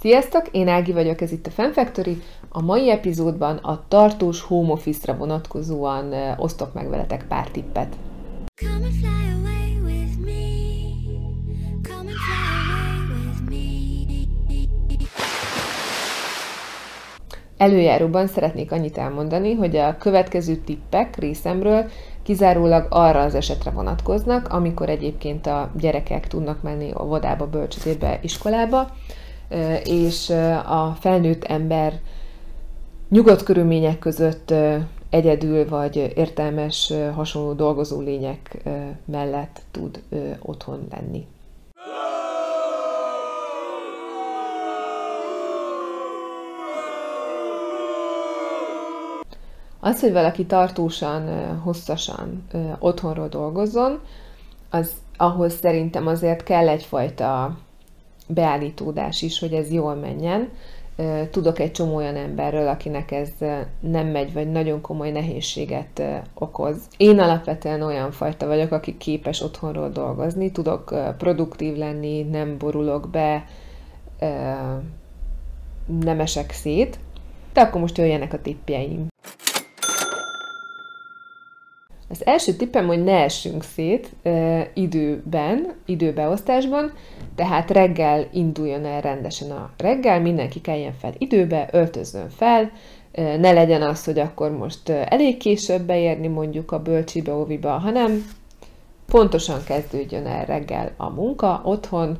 Sziasztok, én Ági vagyok, ez itt a Fanfactory. A mai epizódban a tartós home office-ra vonatkozóan osztok meg veletek pár tippet. Előjáróban szeretnék annyit elmondani, hogy a következő tippek részemről kizárólag arra az esetre vonatkoznak, amikor egyébként a gyerekek tudnak menni a vodába, bölcsödébe, iskolába, és a felnőtt ember nyugodt körülmények között egyedül vagy értelmes, hasonló dolgozó lények mellett tud otthon lenni. Az, hogy valaki tartósan, hosszasan otthonról dolgozzon, az ahhoz szerintem azért kell egyfajta beállítódás is, hogy ez jól menjen. Tudok egy csomó olyan emberről, akinek ez nem megy, vagy nagyon komoly nehézséget okoz. Én alapvetően olyan fajta vagyok, aki képes otthonról dolgozni, tudok produktív lenni, nem borulok be, nem esek szét, de akkor most jöjjenek a tippjeim. Az első tippem, hogy ne essünk szét e, időben, időbeosztásban, tehát reggel induljon el rendesen a reggel, mindenki keljen fel időbe, öltözzön fel, e, ne legyen az, hogy akkor most elég később beérni mondjuk a bölcsibe, óviba, hanem pontosan kezdődjön el reggel a munka otthon,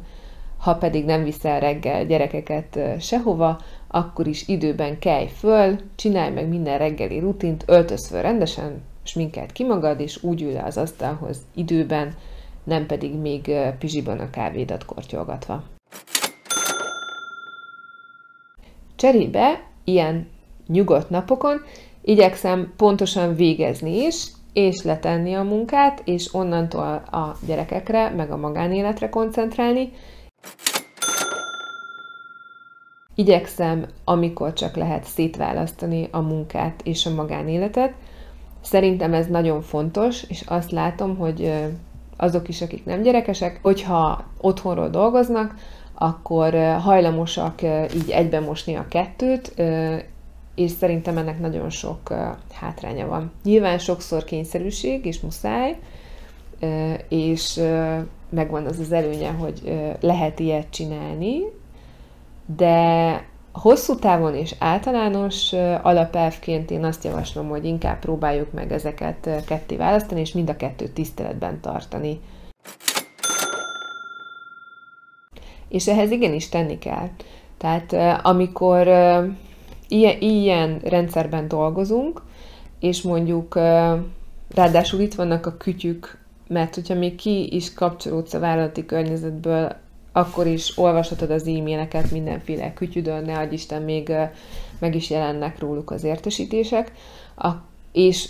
ha pedig nem viszel reggel gyerekeket sehova, akkor is időben kelj föl, csinálj meg minden reggeli rutint, öltöz föl rendesen, sminkelt ki magad, és úgy ül le az asztalhoz időben, nem pedig még pizsiban a kávédat kortyolgatva. Cserébe ilyen nyugodt napokon igyekszem pontosan végezni is, és letenni a munkát, és onnantól a gyerekekre, meg a magánéletre koncentrálni. Igyekszem, amikor csak lehet szétválasztani a munkát és a magánéletet, Szerintem ez nagyon fontos, és azt látom, hogy azok is, akik nem gyerekesek, hogyha otthonról dolgoznak, akkor hajlamosak így egyben mosni a kettőt, és szerintem ennek nagyon sok hátránya van. Nyilván sokszor kényszerűség, és muszáj, és megvan az az előnye, hogy lehet ilyet csinálni, de Hosszú távon és általános alapelvként én azt javaslom, hogy inkább próbáljuk meg ezeket ketté választani, és mind a kettőt tiszteletben tartani. És ehhez igenis tenni kell. Tehát amikor ilyen, ilyen rendszerben dolgozunk, és mondjuk ráadásul itt vannak a kütyük, mert hogyha még ki is kapcsolódsz a vállalati környezetből, akkor is olvashatod az e-maileket mindenféle kütyüdön, ne adj Isten, még meg is jelennek róluk az értesítések, a, és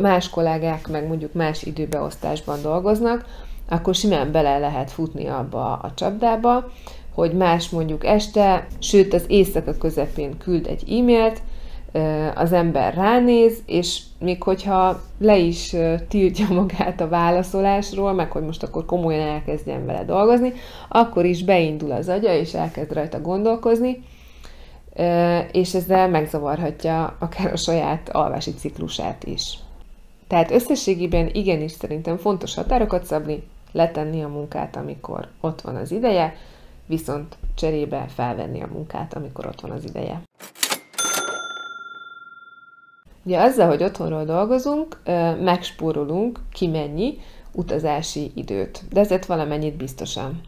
más kollégák meg mondjuk más időbeosztásban dolgoznak, akkor simán bele lehet futni abba a csapdába, hogy más mondjuk este, sőt az éjszaka közepén küld egy e-mailt, az ember ránéz, és még hogyha le is tiltja magát a válaszolásról, meg hogy most akkor komolyan elkezdjen vele dolgozni, akkor is beindul az agya, és elkezd rajta gondolkozni, és ezzel megzavarhatja akár a saját alvási ciklusát is. Tehát összességében igenis szerintem fontos határokat szabni, letenni a munkát, amikor ott van az ideje, viszont cserébe felvenni a munkát, amikor ott van az ideje. Ugye azzal, hogy otthonról dolgozunk, megspórolunk kimennyi utazási időt, de ezért valamennyit biztosan.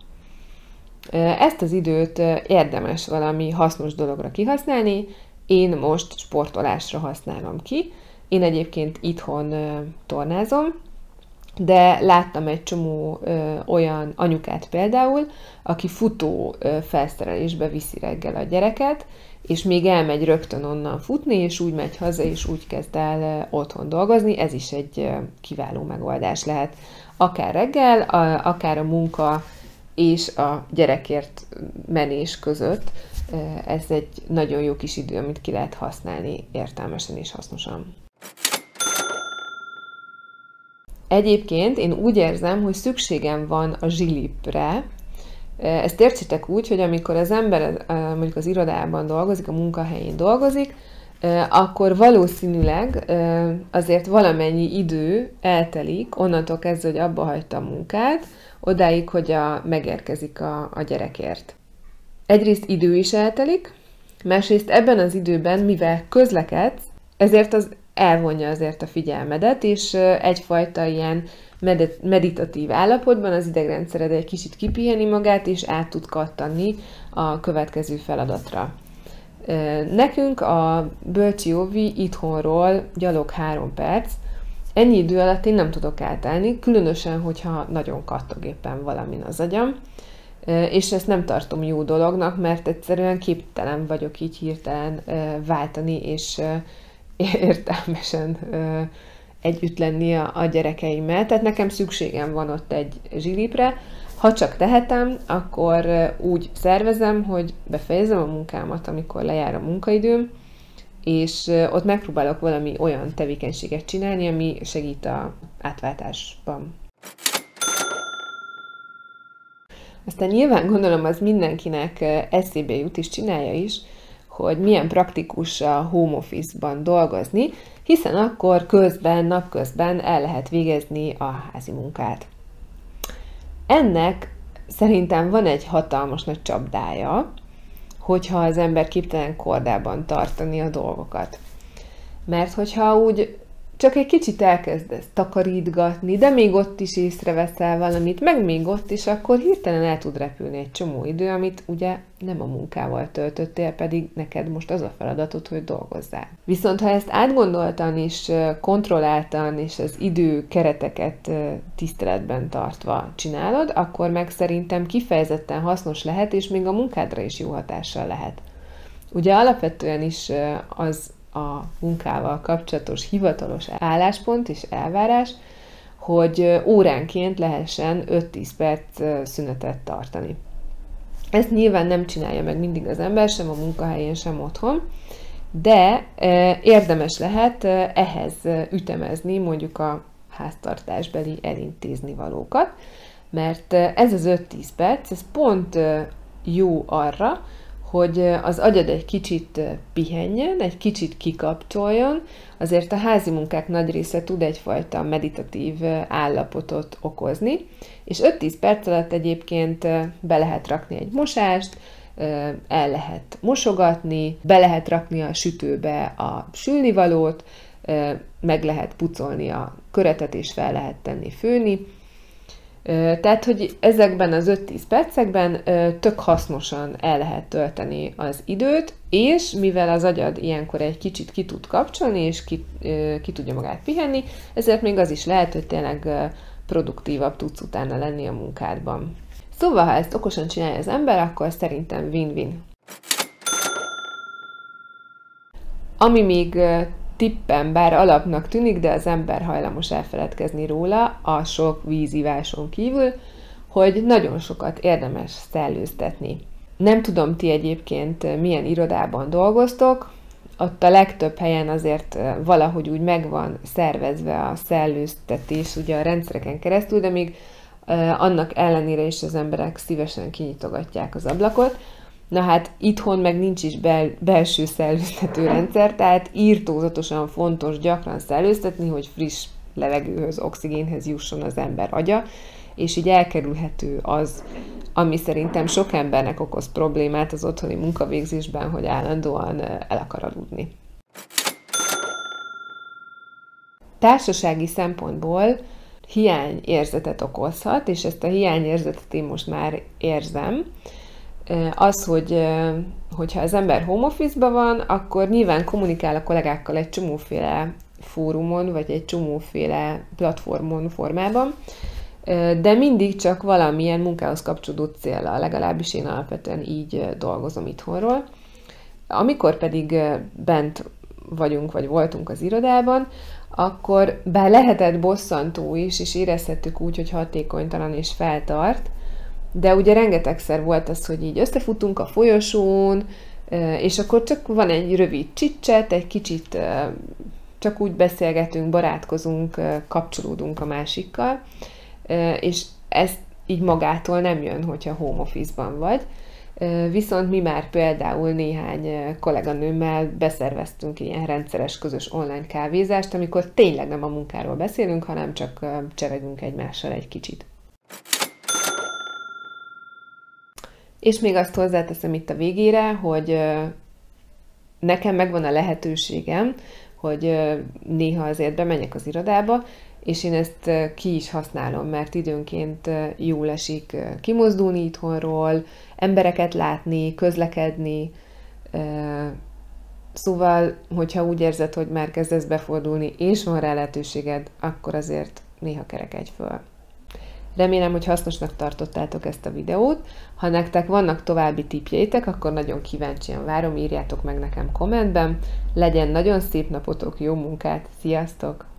Ezt az időt érdemes valami hasznos dologra kihasználni, én most sportolásra használom ki. Én egyébként itthon tornázom, de láttam egy csomó ö, olyan anyukát például, aki futó ö, felszerelésbe viszi reggel a gyereket, és még elmegy rögtön onnan futni, és úgy megy haza, és úgy kezd el otthon dolgozni. Ez is egy kiváló megoldás lehet. Akár reggel, akár a munka és a gyerekért menés között. Ez egy nagyon jó kis idő, amit ki lehet használni értelmesen és hasznosan. Egyébként én úgy érzem, hogy szükségem van a zsilipre, Ezt értsétek úgy, hogy amikor az ember mondjuk az irodában dolgozik, a munkahelyén dolgozik, akkor valószínűleg azért valamennyi idő eltelik, onnantól kezdve, hogy abba hagyta a munkát, odáig, hogy a, megérkezik a, a gyerekért. Egyrészt idő is eltelik, másrészt ebben az időben, mivel közlekedsz, ezért az elvonja azért a figyelmedet, és egyfajta ilyen meditatív állapotban az idegrendszered egy kicsit kipiheni magát, és át tud kattani a következő feladatra. Nekünk a Bölcsi Óvi itthonról gyalog három perc, ennyi idő alatt én nem tudok átállni, különösen, hogyha nagyon kattog éppen valamin az agyam, és ezt nem tartom jó dolognak, mert egyszerűen képtelen vagyok így hirtelen váltani, és értelmesen együtt lenni a, a gyerekeimmel. Tehát nekem szükségem van ott egy zsilipre. Ha csak tehetem, akkor úgy szervezem, hogy befejezem a munkámat, amikor lejár a munkaidőm, és ott megpróbálok valami olyan tevékenységet csinálni, ami segít a átváltásban. Aztán nyilván gondolom az mindenkinek eszébe jut és csinálja is, hogy milyen praktikus a home office-ban dolgozni, hiszen akkor közben, napközben el lehet végezni a házi munkát. Ennek szerintem van egy hatalmas nagy csapdája, hogyha az ember képtelen kordában tartani a dolgokat. Mert hogyha úgy csak egy kicsit elkezdesz takarítgatni, de még ott is észreveszel valamit, meg még ott is, akkor hirtelen el tud repülni egy csomó idő, amit ugye nem a munkával töltöttél, pedig neked most az a feladatod, hogy dolgozzál. Viszont ha ezt átgondoltan és kontrolláltan és az idő kereteket tiszteletben tartva csinálod, akkor meg szerintem kifejezetten hasznos lehet, és még a munkádra is jó hatással lehet. Ugye alapvetően is az a munkával kapcsolatos hivatalos álláspont és elvárás, hogy óránként lehessen 5-10 perc szünetet tartani. Ezt nyilván nem csinálja meg mindig az ember, sem a munkahelyén, sem otthon, de érdemes lehet ehhez ütemezni mondjuk a háztartásbeli elintézni valókat, mert ez az 5-10 perc, ez pont jó arra, hogy az agyad egy kicsit pihenjen, egy kicsit kikapcsoljon, azért a házi munkák nagy része tud egyfajta meditatív állapotot okozni, és 5-10 perc alatt egyébként be lehet rakni egy mosást, el lehet mosogatni, be lehet rakni a sütőbe a sülnivalót, meg lehet pucolni a köretet, és fel lehet tenni főni, tehát, hogy ezekben az 5-10 percekben tök hasznosan el lehet tölteni az időt, és mivel az agyad ilyenkor egy kicsit ki tud kapcsolni, és ki, ki tudja magát pihenni, ezért még az is lehet, hogy tényleg produktívabb tudsz utána lenni a munkádban. Szóval, ha ezt okosan csinálja az ember, akkor szerintem win-win. Ami még tippen, bár alapnak tűnik, de az ember hajlamos elfeledkezni róla, a sok vízíváson kívül, hogy nagyon sokat érdemes szellőztetni. Nem tudom ti egyébként milyen irodában dolgoztok, ott a legtöbb helyen azért valahogy úgy megvan szervezve a szellőztetés ugye a rendszereken keresztül, de még annak ellenére is az emberek szívesen kinyitogatják az ablakot, Na hát itthon meg nincs is bel, belső szellőztető rendszer, tehát írtózatosan fontos gyakran szellőztetni, hogy friss levegőhöz, oxigénhez jusson az ember agya, és így elkerülhető az, ami szerintem sok embernek okoz problémát az otthoni munkavégzésben, hogy állandóan el akar aludni. Társasági szempontból hiányérzetet okozhat, és ezt a hiányérzetet én most már érzem, az, hogy hogyha az ember home office van, akkor nyilván kommunikál a kollégákkal egy csomóféle fórumon, vagy egy csomóféle platformon formában, de mindig csak valamilyen munkához kapcsolódó célra, legalábbis én alapvetően így dolgozom itthonról. Amikor pedig bent vagyunk, vagy voltunk az irodában, akkor bár lehetett bosszantó is, és érezhettük úgy, hogy hatékonytalan és feltart, de ugye rengetegszer volt az, hogy így összefutunk a folyosón, és akkor csak van egy rövid csicset, egy kicsit csak úgy beszélgetünk, barátkozunk, kapcsolódunk a másikkal, és ezt így magától nem jön, hogyha home office-ban vagy. Viszont mi már például néhány kolléganőmmel beszerveztünk ilyen rendszeres közös online kávézást, amikor tényleg nem a munkáról beszélünk, hanem csak csevegünk egymással egy kicsit. És még azt hozzáteszem itt a végére, hogy nekem megvan a lehetőségem, hogy néha azért bemenjek az irodába, és én ezt ki is használom, mert időnként jól esik kimozdulni itthonról, embereket látni, közlekedni, Szóval, hogyha úgy érzed, hogy már kezdesz befordulni, és van rá lehetőséged, akkor azért néha kerekedj föl. Remélem, hogy hasznosnak tartottátok ezt a videót. Ha nektek vannak további tipjeitek, akkor nagyon kíváncsian várom, írjátok meg nekem kommentben. Legyen nagyon szép napotok, jó munkát, sziasztok!